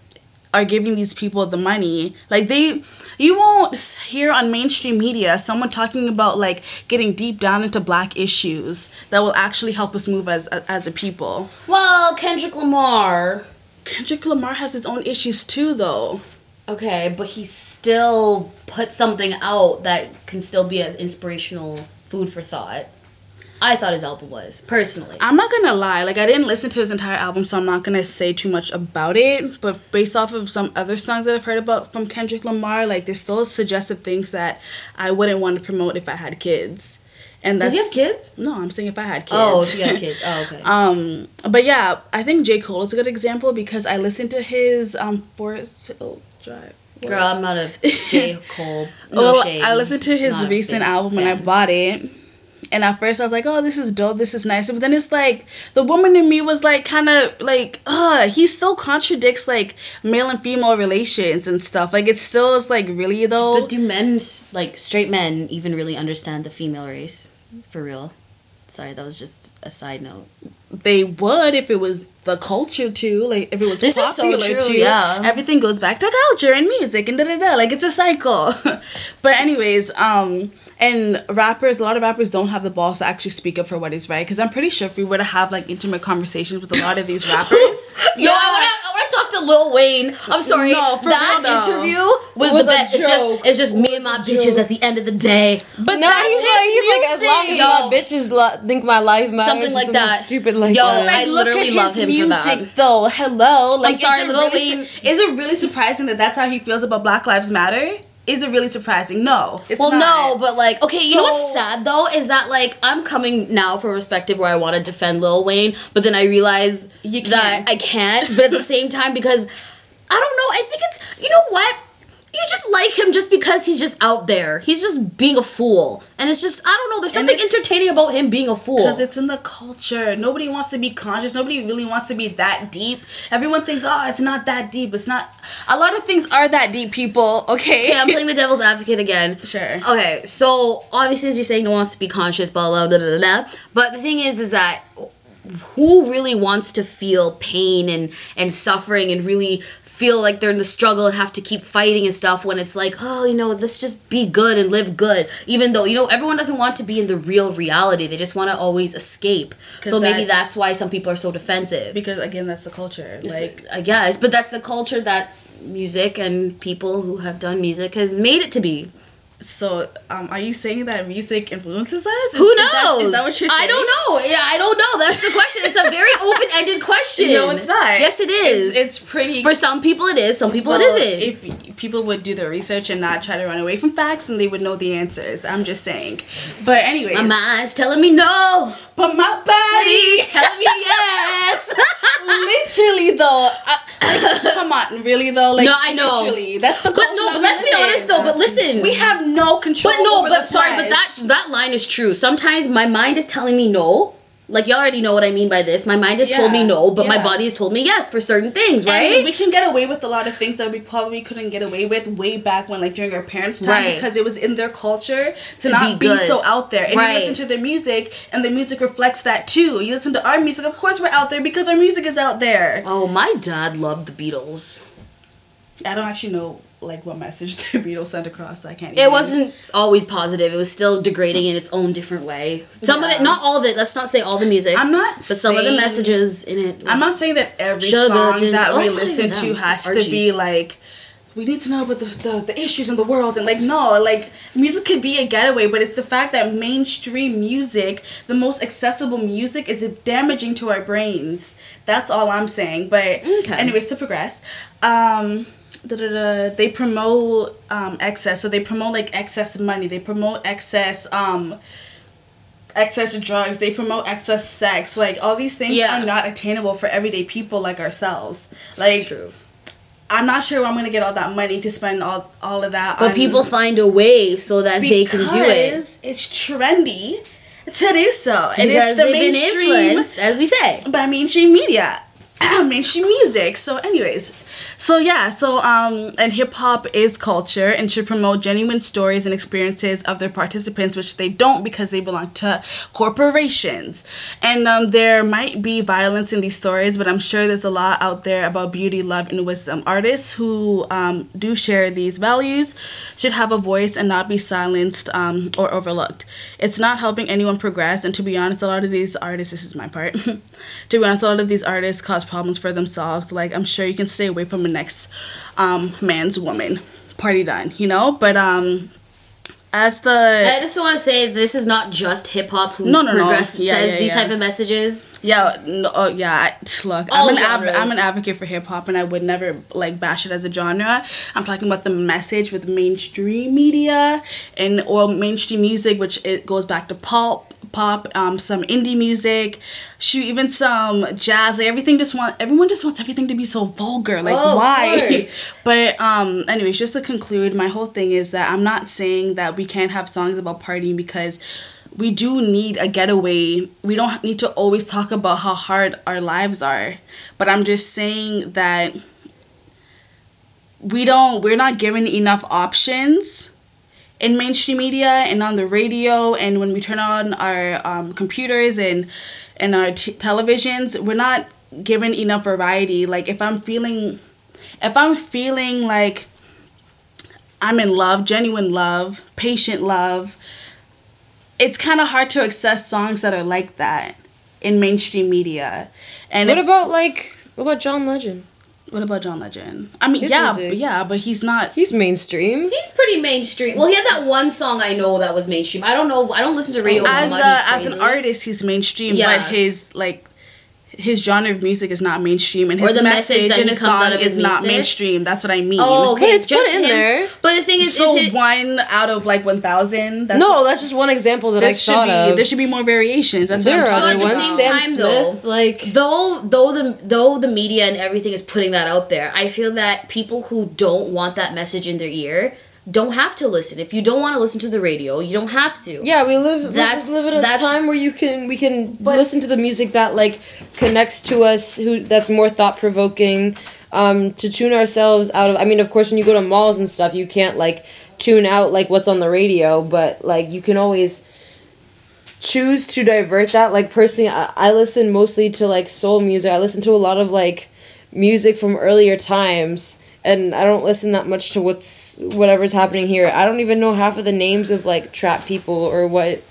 are giving these people the money. Like they you won't hear on mainstream media someone talking about like getting deep down into black issues that will actually help us move as as a people. Well, Kendrick Lamar. Kendrick Lamar has his own issues too though. Okay, but he still put something out that can still be an inspirational food for thought. I thought his album was personally. I'm not gonna lie, like I didn't listen to his entire album, so I'm not gonna say too much about it. But based off of some other songs that I've heard about from Kendrick Lamar, like there's still suggestive things that I wouldn't want to promote if I had kids. And Does he have kids? No, I'm saying if I had kids. Oh, if he had kids. Oh, okay. Um, but yeah, I think J. Cole is a good example because I listened to his um Forest Hill Drive. Girl, I'm not a J. Cole. No well, shade. I listened to his Not recent album when I bought it. And at first I was like, oh, this is dope, this is nice. But then it's like, the woman in me was like, kind of like, ugh, he still contradicts like male and female relations and stuff. Like, it still is like, really though? But do men, like straight men, even really understand the female race? For real? Sorry, that was just a side note. they would if it was the culture too. Like if it was This is so popular true, too. yeah. Everything goes back to culture and music and da da da. Like it's a cycle. but anyways, um, and rappers, a lot of rappers don't have the balls to actually speak up for what is right. Because I'm pretty sure if we were to have like intimate conversations with a lot of these rappers, Yo, I wanna, I wanna talk to Lil Wayne. I'm sorry. No, for that real, though. interview was, Was the best. It's just, it's just me and my bitches at the end of the day. but No, that's he's his like, he's like, as long as music. my bitches lo- think my life matters, Something or like that. stupid like Yo, that. I look literally love him for that. Music, Though, hello. Like, sorry, is it Lil really Wayne- su- is it really surprising that that's how he feels about Black Lives Matter? is it really surprising? No. It's well, not. no, but like, okay, you know what's sad though is that like I'm coming now from a perspective where I want to defend Lil Wayne, but then I realize that. I can't. But at the same time, because I don't know, I think it's you know what. You just like him just because he's just out there. He's just being a fool. And it's just, I don't know, there's something entertaining about him being a fool. Because it's in the culture. Nobody wants to be conscious. Nobody really wants to be that deep. Everyone thinks, oh, it's not that deep. It's not. A lot of things are that deep, people. Okay. Okay, I'm playing the devil's advocate again. Sure. Okay, so obviously, as you're saying, no one wants to be conscious, blah blah blah blah blah. But the thing is, is that who really wants to feel pain and and suffering and really feel like they're in the struggle and have to keep fighting and stuff when it's like, oh, you know, let's just be good and live good. Even though you know everyone doesn't want to be in the real reality, they just want to always escape. So maybe that's- that's why some people are so defensive. because again, that's the culture. Like, I guess, but that's the culture that music and people who have done music has made it to be. So um, are you saying that music influences us? Who knows? that- Is that what you're saying? I don't know. Yeah, I don't know. That's the question. It's a very open-ended question. No, it's not. Yes, it is. It's, it's pretty. For some people, it is. Some people, well, it isn't. If people would do their research and not try to run away from facts, then they would know the answers. I'm just saying. But anyways, My mind's telling me no. But my body telling me yes. literally though. I, like, come on, really though. Like No, I know. Literally, that's the but no, but let's be honest though. But listen, We have no control. But no, but sorry, but that that line is true. Sometimes my mind is telling me no. Like y'all already know what I mean by this. My mind has told me no, but my body has told me yes for certain things, And right? we can get away with a lot of things that we probably couldn't get away with way back when, like during our parents' time, Right. because it was in their culture to, To not be be, so out there. And Right. you listen to their music, and the music reflects that too. You listen to our music, of course, we're out there because our music is out there. oh, my dad loved the Beatles. I don't actually know like what message the Beatles sent across. I can't. It wasn't always positive. It was still degrading in its own different way. Some of it, not all of it. Let's not say all the music. I'm not. But some of the saying- messages in it. I'm not saying that every song that we listen to has to be like we need to know about the, the, the issues in the world and like no like music could be a getaway but it's the fact that mainstream music the most accessible music is damaging to our brains that's all i'm saying but Okay. anyways to progress um they promote um excess so they promote like excess money they promote excess um excess drugs they promote excess sex like all these things Yeah. are not attainable for everyday people like ourselves like true. i'm not sure where i'm gonna get all that money to spend all, all of that But on- people find a way so that they can do it. it's trendy to do so and Because it's the mainstream as we say. by mainstream media mainstream music so anyways so yeah so um and hip hop is culture and should promote genuine stories and experiences of their participants which they don't because they belong to corporations. And um there might be violence in these stories but i'm sure there's a lot out there about beauty love and wisdom. Artists who um do share these values should have a voice and not be silenced um or overlooked. It's not helping anyone progress and to be honest a lot of these artists this is my part to be honest a lot of these artists cause problems for themselves. Like i'm sure you can stay away from next um man's woman party done you know but um as the I just want to say this is not just hip hop who No, no, no. Yeah, says yeah, these yeah. type of messages. Yeah, no, oh, yeah. I, look, All I'm an ab- I'm an advocate for hip hop, and I would never like bash it as a genre. I'm talking about the message with mainstream media and or mainstream music, which it goes back to pop, pop, um, some indie music, shoot, even some jazz. Like everything just want everyone just wants everything to be so vulgar. Like Oh, why? But um, anyways, just to conclude, my whole thing is that I'm not saying that we can't have songs about partying because we do need a getaway. We don't need to always talk about how hard our lives are. But I'm just saying that we don't we're not given enough options in mainstream media and on the radio and when we turn on our um, computers and and our t- televisions we're not given enough variety like if i'm feeling if i'm feeling like i'm in love genuine love patient love it's kind of hard to access songs that are like that in mainstream media and What if- about like what about John Legend? What about john legend i mean His yeah music. yeah but he's not He's mainstream. He's pretty mainstream. Well, he had that one song I know that was mainstream. I don't know. I don't listen to radio as much. a, as an artist he's mainstream Yeah. but his like his genre of music is not mainstream, and Or his the message message, that in he his comes song out of his is not mainstream. That's what I mean. Oh, okay. It's just put in him. there. But the thing is, So is it, one out of like one thousand. no, that's just one example that I thought be of. there should be more variations. That's there what are I'm other at ones. Sam time, Smith, though, like though though the though the media and everything is putting that out there i feel that people who don't want that message in their ear don't have to listen if you don't want to listen to the radio you don't have to Yeah, we live. That's- That's live in a that's- time where you can we can listen to the music that like connects to us, who that's more thought provoking. Um, to tune ourselves out of. I mean, of course, when you go to malls and stuff, you can't like tune out like what's on the radio, but like you can always choose to divert that. Like personally, I, I listen mostly to like soul music. I listen to a lot of like music from earlier times and I don't listen that much to what's whatever's happening here. I don't even know half of the names of like trap people or what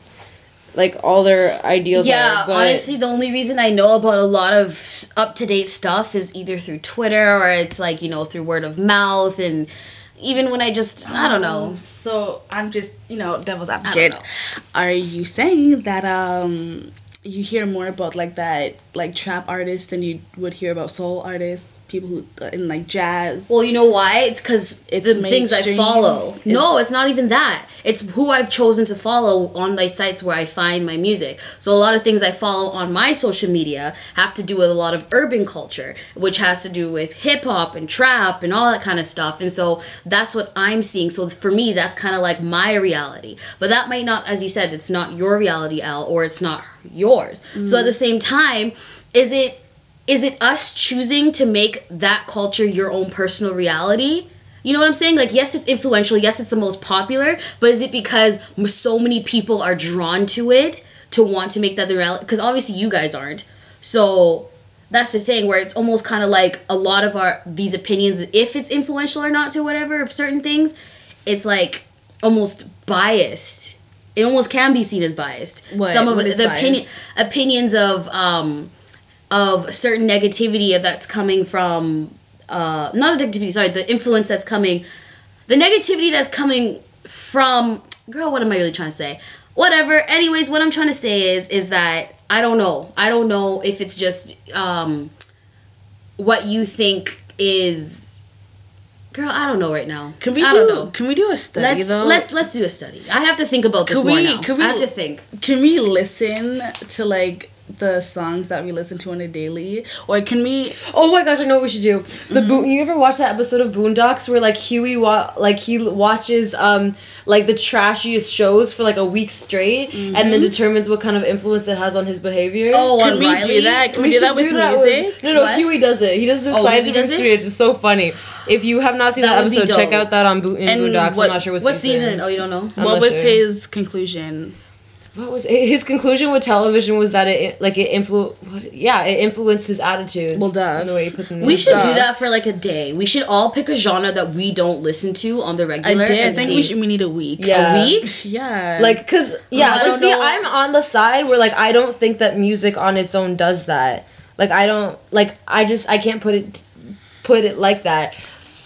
like all their ideals yeah are. But honestly the only reason i know about a lot of up-to-date stuff is either through twitter or it's like you know through word of mouth and even when i just i don't know So I'm just you know devil's don't advocate. know. Are you saying that um you hear more about like that like trap artists than you would hear about soul artists, people who uh, in like jazz? Well, you know why? It's because It's the things I follow. It's- no, it's not even that. It's who I've chosen to follow on my sites where I find my music. So a lot of things I follow on my social media have to do with a lot of urban culture, which has to do with hip hop and trap and all that kind of stuff. And so that's what I'm seeing. So for me, that's kind of like my reality. But that might not, as you said, it's not your reality, Al, or it's not yours. So at the same time, is it is it us choosing to make that culture your own personal reality? You know what I'm saying? Like, yes, it's influential. Yes, it's the most popular. But is it because so many people are drawn to it to want to make that the reality? Because obviously you guys aren't. So that's the thing where it's almost kind of like a lot of our these opinions, if it's influential or not to whatever of certain things, it's like almost biased. It almost can be seen as biased. What- Some of what the opinion opinions of um of certain negativity that's coming from uh not the negativity sorry the influence that's coming the negativity that's coming from girl what am i really trying to say? Whatever. Anyways what i'm trying to say is is that i don't know. I don't know if it's just um what you think is girl i don't know right now. Can we I do don't know. can we do a study let's though? let's let's do a study. I have to think about this Could more now. could we- i have to think. Can we listen to like the songs that we listen to on a daily, or can we? Oh my gosh, I know what we should do. The Bo- you ever watch that episode of Boondocks where like Huey wa- like he watches um like the trashiest shows for like a week straight and then determines what kind of influence it has on his behavior. oh Can we Riley? do that? Can we, do that with music? no, no, What? Huey does it. He does this Oh, Huey scientific does it? experience. It's so funny. If you have not seen That that, episode, check out that on Bo- in And Boondocks. what- I'm not sure what, what season oh you don't know I'm what was sure. his conclusion? What was his conclusion with television was that it like it influ what yeah it influenced his attitudes. Well, duh. the way he put them. We should do that for like a day. We should all pick a genre that we don't listen to on the I regular. did. I and think see. we should. We need a week. Yeah. a week. Yeah. like because yeah I but don't see know. i'm on the side where like i don't think that music on its own does that like i don't like i just i can't put it put it like that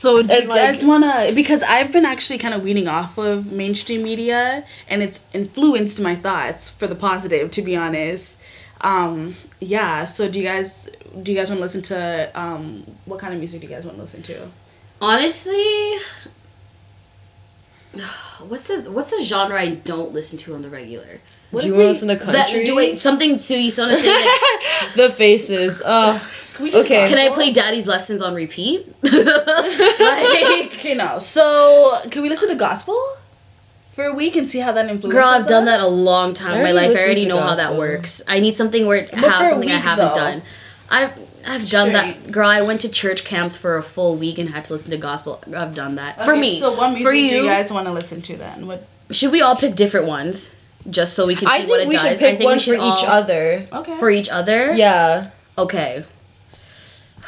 So do And, you guys like- wanna? Because I've been actually kind of weaning off of mainstream media, and it's influenced my thoughts for the positive. To be honest, um, yeah. So do you guys? Do you guys want to listen to? Um, what kind of music do you guys want to listen to? Honestly, what's the what's a genre I don't listen to on the regular? What do you want to listen to That, country do wait something to you want to say? Like, the faces oh Can Okay. can I play Daddy's lessons on repeat? like, Okay, no. So can we listen to gospel for a week and see how that influences? Us? Girl, I've done that a long time in my life. I already to know how that works. I need something where it for has a something I haven't though. done. I've I've done that, girl. I went to church camps for a full week and had to listen to gospel. I've done that for me. So what music for do you, you guys want to listen to then? What? should we all pick different ones just so we can see i what it we does? should I pick think one we should pick one for each other Okay. For each other. yeah Okay.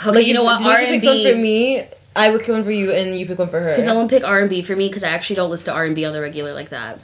Okay. you know what? R and one for me i would pick one for you and you pick one for her Because I want to pick R and B for me because I actually don't listen to R and B on the regular like that.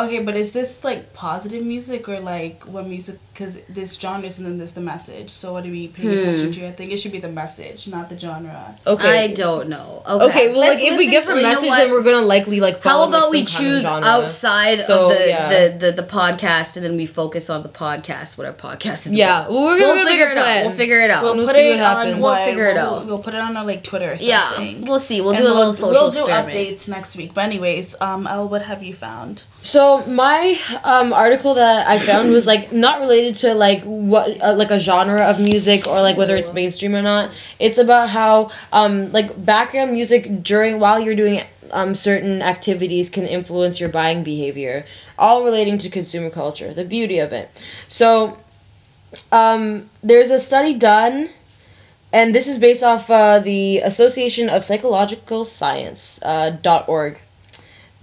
Okay, but is this like positive music or like what music because there's genres and then there's the message. So what do we pay attention to? I think it should be the message, not the genre. Okay. I don't know. Okay, Okay, well, like Let's if we listen get to- from you know message, then we're gonna likely like. How follow, like, about some we kind of choose outside So, of the, yeah. the, the the podcast and then we focus on the podcast, what our podcast is. Yeah, about. well, we're gonna we'll make figure a it out. We'll figure it out. We'll put see it what happens. on We'll what- figure it we'll, out. We'll put it on our like Twitter or yeah, we'll see. We'll And do a little social we'll do experiment. updates next week. But anyways, um, Elle, what have you found? So my um, article that I found was like not related to like what uh, like a genre of music or like whether it's mainstream or not. It's about how um, like background music during while you're doing um, certain activities can influence your buying behavior, all relating to consumer culture. The beauty of it. So um, there's a study done. And this is based off uh, the Association of Psychological Science uh, dot org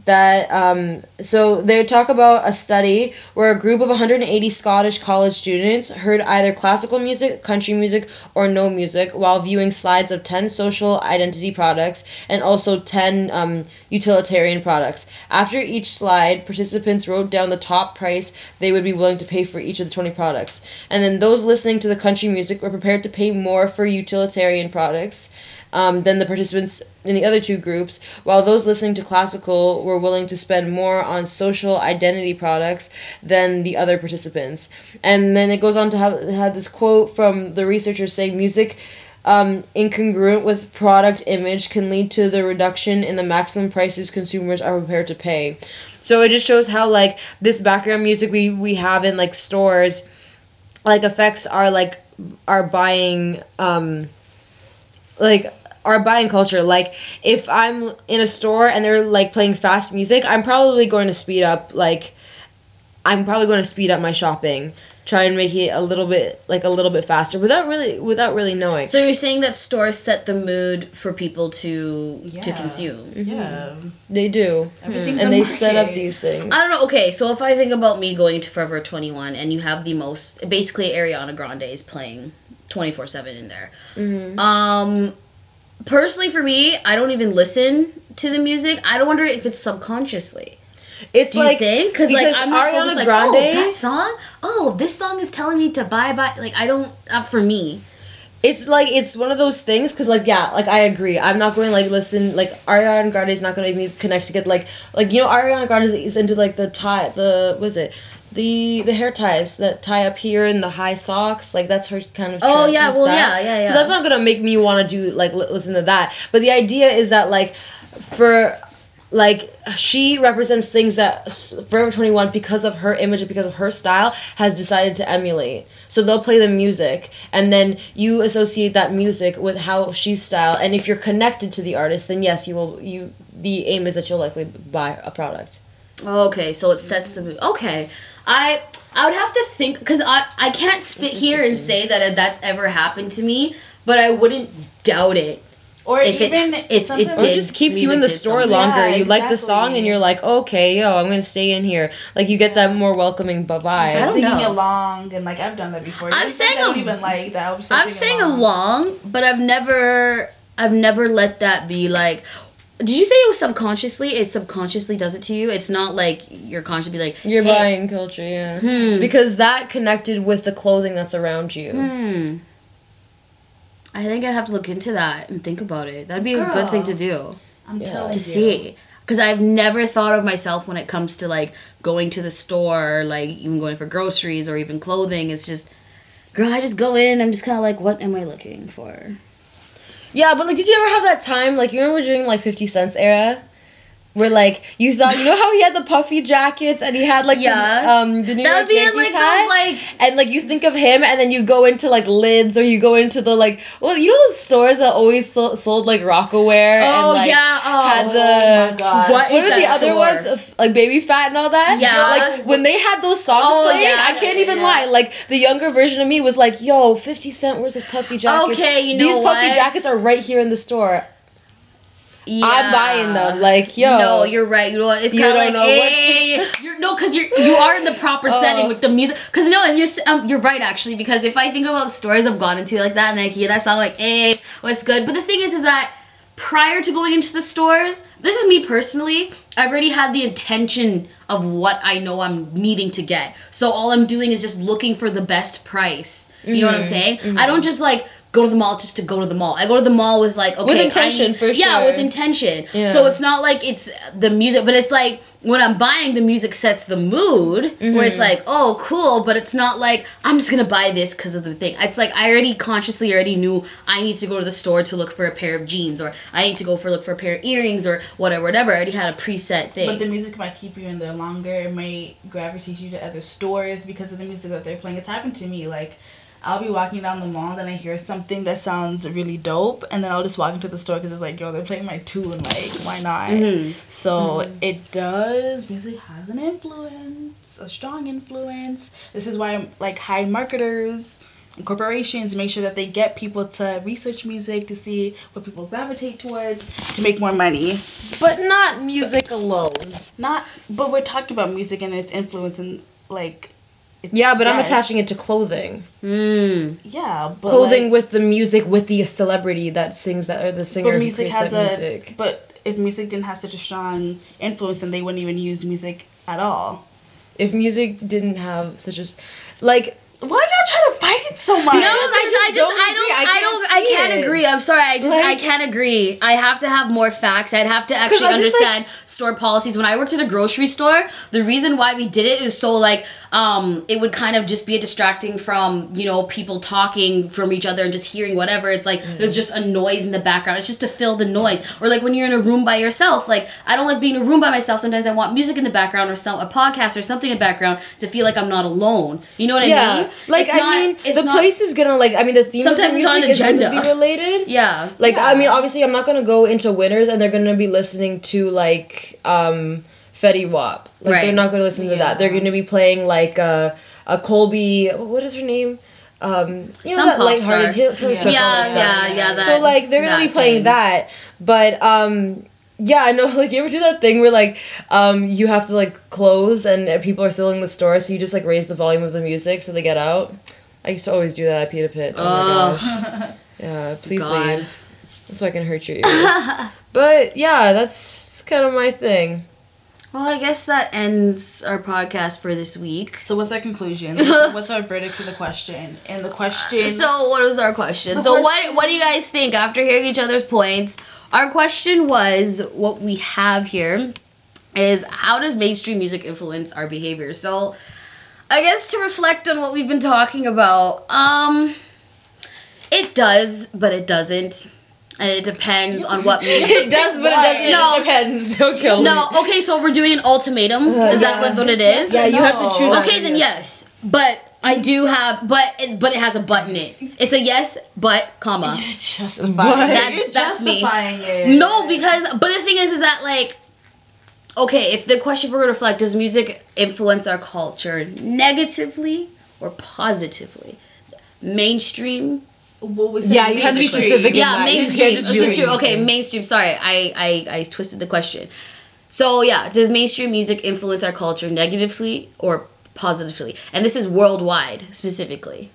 that um, so they talk about a study where a group of 180 Scottish college students heard either classical music, country music, or no music while viewing slides of 10 social identity products and also 10 um, utilitarian products. After each slide, participants wrote down the top price they would be willing to pay for each of the 20 products. And then those listening to the country music were prepared to pay more for utilitarian products um, than the participants in the other two groups, while those listening to classical were willing to spend more on social identity products than the other participants. And then it goes on to have, have this quote from the researchers saying music um, incongruent with product image can lead to the reduction in the maximum prices consumers are prepared to pay. So it just shows how like this background music we, we have in like stores like affects our like our buying um like our buying culture like if i'm in a store and they're like playing fast music i'm probably going to speed up like i'm probably going to speed up my shopping try and make it a little bit like a little bit faster without really without really knowing So you're saying that stores set the mood for people to to Yeah. consume. Yeah, they do everything's and a they set up these things I don't know. Okay, so if I think about me going to Forever 21 and you have the most, basically Ariana Grande is playing 24 7 in there. Mm-hmm. Um, personally, for me, I don't even listen to the music. I don't wonder if it's subconsciously. it's Do like you think? Because like I'm not ariana like, grande oh, that song. Oh, this song is telling me to buy buy. Like I don't. Uh, for me, it's like it's one of those things because like yeah like i agree i'm not going to like listen like ariana grande is not going to make me connect to get like like you know ariana grande is into like the tie the what is it the the hair ties that tie up here and the high socks like that's her kind of Oh, yeah, well, style. yeah, yeah, yeah. so that's not gonna make me want to do like li- listen to that but the idea is that like for like she represents things that Forever 21 because of her image and because of her style has decided to emulate. So they'll play the music and then you associate that music with how she's style and if you're connected to the artist then yes you will you the aim is that you'll likely buy a product. okay, so it sets the mood. Okay, I I would have to think because I I can't sit here and say that that's ever happened to me, but I wouldn't doubt it. or If it- even if it sometimes- it did just keeps you in the store something. longer. Yeah, you like the song and you're like, okay, yo, I'm gonna stay in here. Like you get that more welcoming vibe. I don't singing know. along and like I've done that before. I've There's sang a- even like that. I'll still I've sing sang along, but I've never I've never let that be like. Did you say it was subconsciously? It subconsciously does it to you. It's not like you're conscious be like Your hey, buying culture, yeah. Hmm. Because that connected with the clothing that's around you. Hmm. I think I'd have to look into that and think about it. That'd be a good thing to do. I'm Yeah. telling to you. see because i've never thought of myself when it comes to like going to the store like even going for groceries or even clothing it's just girl i just go in i'm just kind of like what am i looking for Yeah, but like, did you ever have that time? Like, you remember during like Fifty Cent's era, where like you thought, you know how he had the puffy jackets and he had like Yeah. the, um the New that York be in Yankees like hat? those like and like you think of him and then you go into like lids or you go into the like well you know those stores that always sold, sold like Rocawear oh and like yeah oh had Oh the my God. What what are the other store? ones like Baby Phat and all that Yeah. like when they had those songs Oh, playing yeah. I can't even Yeah. lie like the younger version of me was like yo 50 cent where's his puffy jackets Okay, you know these puffy jackets are right here in the store yeah. I'm buying them like yo no, you're right. You know what? It's kind of like, know what- eh, hey, you're no, because you're you are in the proper Oh. setting with the music. Because no, you're um, you're right actually. Because if I think about stores I've gone into like that and I hear that song, like, hey, what's good? But the thing is, is that prior to going into the stores, this is me personally. I've already had the intention of what I know I'm needing to get. So all I'm doing is just looking for the best price. You know what I'm mm-hmm. saying? I mm-hmm. don't just like go to the mall just to go to the mall. I go to the mall with like okay, with intention, I, for sure. Yeah, with intention. Yeah. So it's not like it's the music, but it's like when I'm buying the music sets the mood where it's mm-hmm. like, oh, cool, but it's not like I'm just gonna buy this because of the thing. It's like I already consciously already knew I need to go to the store to look for a pair of jeans or I need to go for look for a pair of earrings or whatever, whatever. I already had a preset thing. But the music might keep you in there longer. It might gravitate you to other stores because of the music that they're playing. It's happened to me. Like, I'll be walking down the mall and then I hear something that sounds really dope, and then I'll just walk into the store because it's like, yo, they're playing my tune. Like, why not? Mm-hmm. So mm-hmm. it does. Music has an influence, a strong influence. This is why like high marketers. and Corporations make sure that they get people to research music to see what people gravitate towards to make more money. But not music alone. Not, but we're talking about music and its influence and like. It's, Yeah, but I'm attaching it to clothing. Mm. Yeah, but clothing like, with the music with the celebrity that sings that or the singer but music creates has that a. music. But if music didn't have such a strong influence, then they wouldn't even use music at all. If music didn't have such a s- like Why are y'all trying to fight it so much? No, I, I just, don't I don't, I I, can't don't, I can't it. agree. I'm sorry, I just, I can't agree. I have to have more facts. I'd have to actually I just, like- understand store policies. When I worked at a grocery store, the reason why we did it is so like, um, it would kind of just be a distracting from you know people talking from each other and just hearing whatever. It's like Mm. there's just a noise in the background. It's just to fill the noise. Or like when you're in a room by yourself. Like I don't like being in a room by myself. Sometimes I want music in the background or some a podcast or something in the background to feel like I'm not alone. You know what I yeah, mean? like It's I not- mean it's the not- place is gonna like I mean the theme Sometimes of it's the on music is going to agenda. be related. Yeah. Like I mean, obviously, I'm not gonna go into winners, and they're gonna be listening to like um Fetty Wap. Like Right. they're not gonna listen to that. They're gonna be playing like a a Colbie. What is her name? Um, you Some know that pop lighthearted star. Taylor Taylor Yeah. Yeah, yeah, yeah. so like they're gonna be playing thing. that, but um. Yeah, I know. Like, you ever do that thing where like, um, you have to like close and uh, people are still in the store, so you just like raise the volume of the music so they get out. I used to always do that at Pita Pit. Oh my gosh. Yeah, please God. leave. So I can hurt your ears. but yeah, that's, that's kind of my thing. Well, I guess that ends our podcast for this week. So what's our conclusion? What's, our verdict to the question? And the question. So, what was our question? The so, question- what what do you guys think after hearing each other's points? Our question was what we have here is how does mainstream music influence our behavior? So, I guess to reflect on what we've been talking about, um it does, but it doesn't. And it depends on what music. It does, but it doesn't. No. It depends. He'll kill me. No, okay, so we're doing an ultimatum. Uh, is that what, what it is? Yeah, you have to choose. Okay, then yes. But I do have, but it, but it has a but in it. It's a yes, but comma. justifying. What? That's that's me. justifying it. No, because but the thing is, is that like, okay, if the question were to reflect, does music influence our culture negatively or positively? Mainstream. What we said Yeah, you have to be specific. Yeah, that. You mainstream. just This is true. Okay, mainstream. Sorry, I, I I twisted the question. So yeah, does mainstream music influence our culture negatively or positively? And this is worldwide specifically.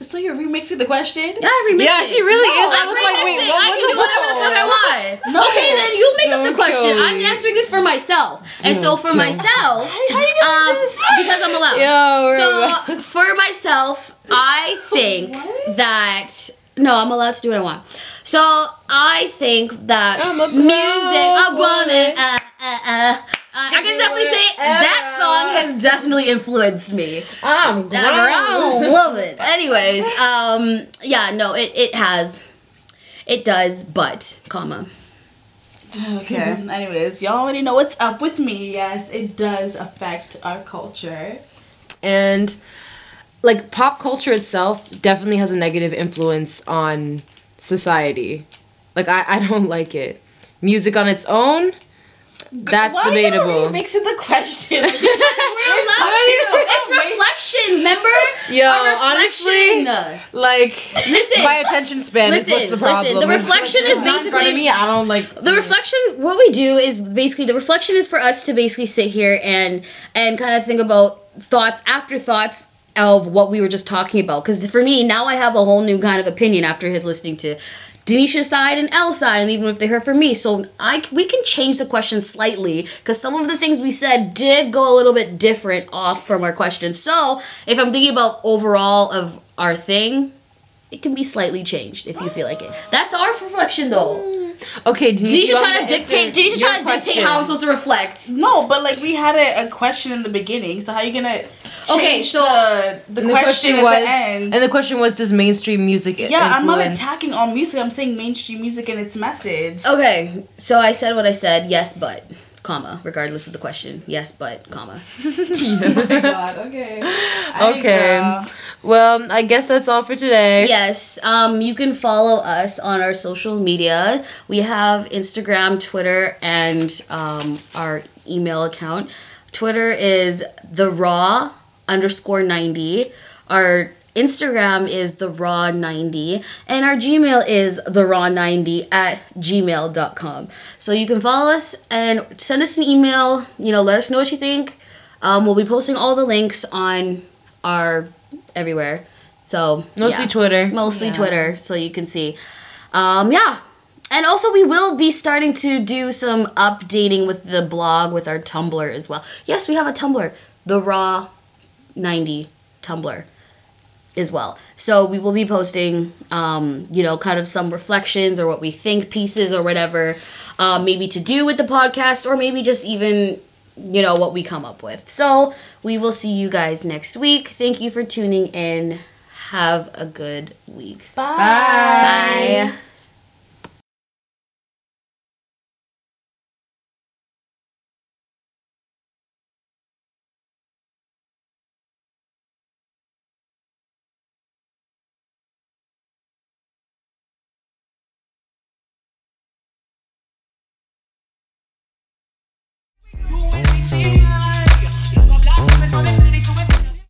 So you're remixing the question? Yeah, I remixed Yeah, she really No, is. I was like, wait, remixing. what- I can do whatever the fuck I want. No. Okay, then you make up the Don't question. kill I'm answering this for myself, and so for myself, How you um, just- because I'm allowed. Yo, so for myself, I think that no, I'm allowed to do what I want. So I think that music, a woman. Uh, uh, uh, I can definitely say that song has definitely influenced me. I'm grown. Grown. Love it. Anyways, um, yeah, no, it, it has. It does, but, comma. Okay. Anyways, y'all already know what's up with me. Yes, it does affect our culture. and like pop culture itself definitely has a negative influence on society like i, I don't like it music on its own that's Why debatable Are you the question? We're. It's reflections, remember? Yo, A reflection. like Listen. my attention span Listen, is what's the listen, the reflection is It's not in front of basically- me i don't like the reflection what we do is basically the reflection is for us to basically sit here and and kind of think about thoughts afterthoughts of what we were just talking about because for me now i have a whole new kind of opinion after listening to Denisha's side and Elle's side, and even if they heard from me. So I we can change the question slightly because some of the things we said did go a little bit different off from our question. So if I'm thinking about overall of our thing, it can be slightly changed if you feel like it. That's our reflection though. Okay, Denise, Denisha's you want trying to dictate. Denisha's your trying to dictate question. how I'm supposed to reflect. No, but like we had a, a question in the beginning, so how are you gonna change Okay, so- the, the, And the question, question at was, the end? and the question was, does mainstream music yeah, I'm not attacking all music. I'm saying mainstream music and its message. Okay, so I said what I said. Yes, but comma regardless of the question. Yes, but comma. Oh my god. Okay. Okay. uh, Well, I guess that's all for today. Yes, um, you can follow us on our social media. We have Instagram, Twitter, and um, our email account. Twitter is the raw underscore 90. Our Instagram is the raw 90. And our Gmail is the raw 90 at gmail.com. So you can follow us and send us an email. You know, let us know what you think. Um, we'll be posting all the links on our everywhere. So Mostly yeah. Twitter. Mostly Yeah. Twitter, so you can see. Um, yeah. And also, we will be starting to do some updating with the blog with our Tumblr as well. Yes, we have a Tumblr, the Raw 90 Tumblr as well. So we will be posting, um, you know, kind of some reflections or what we think pieces or whatever, uh, maybe to do with the podcast or maybe just even, you know, what we come up with. So we will see you guys next week. Thank you for tuning in. Have a good week. Bye. Bye.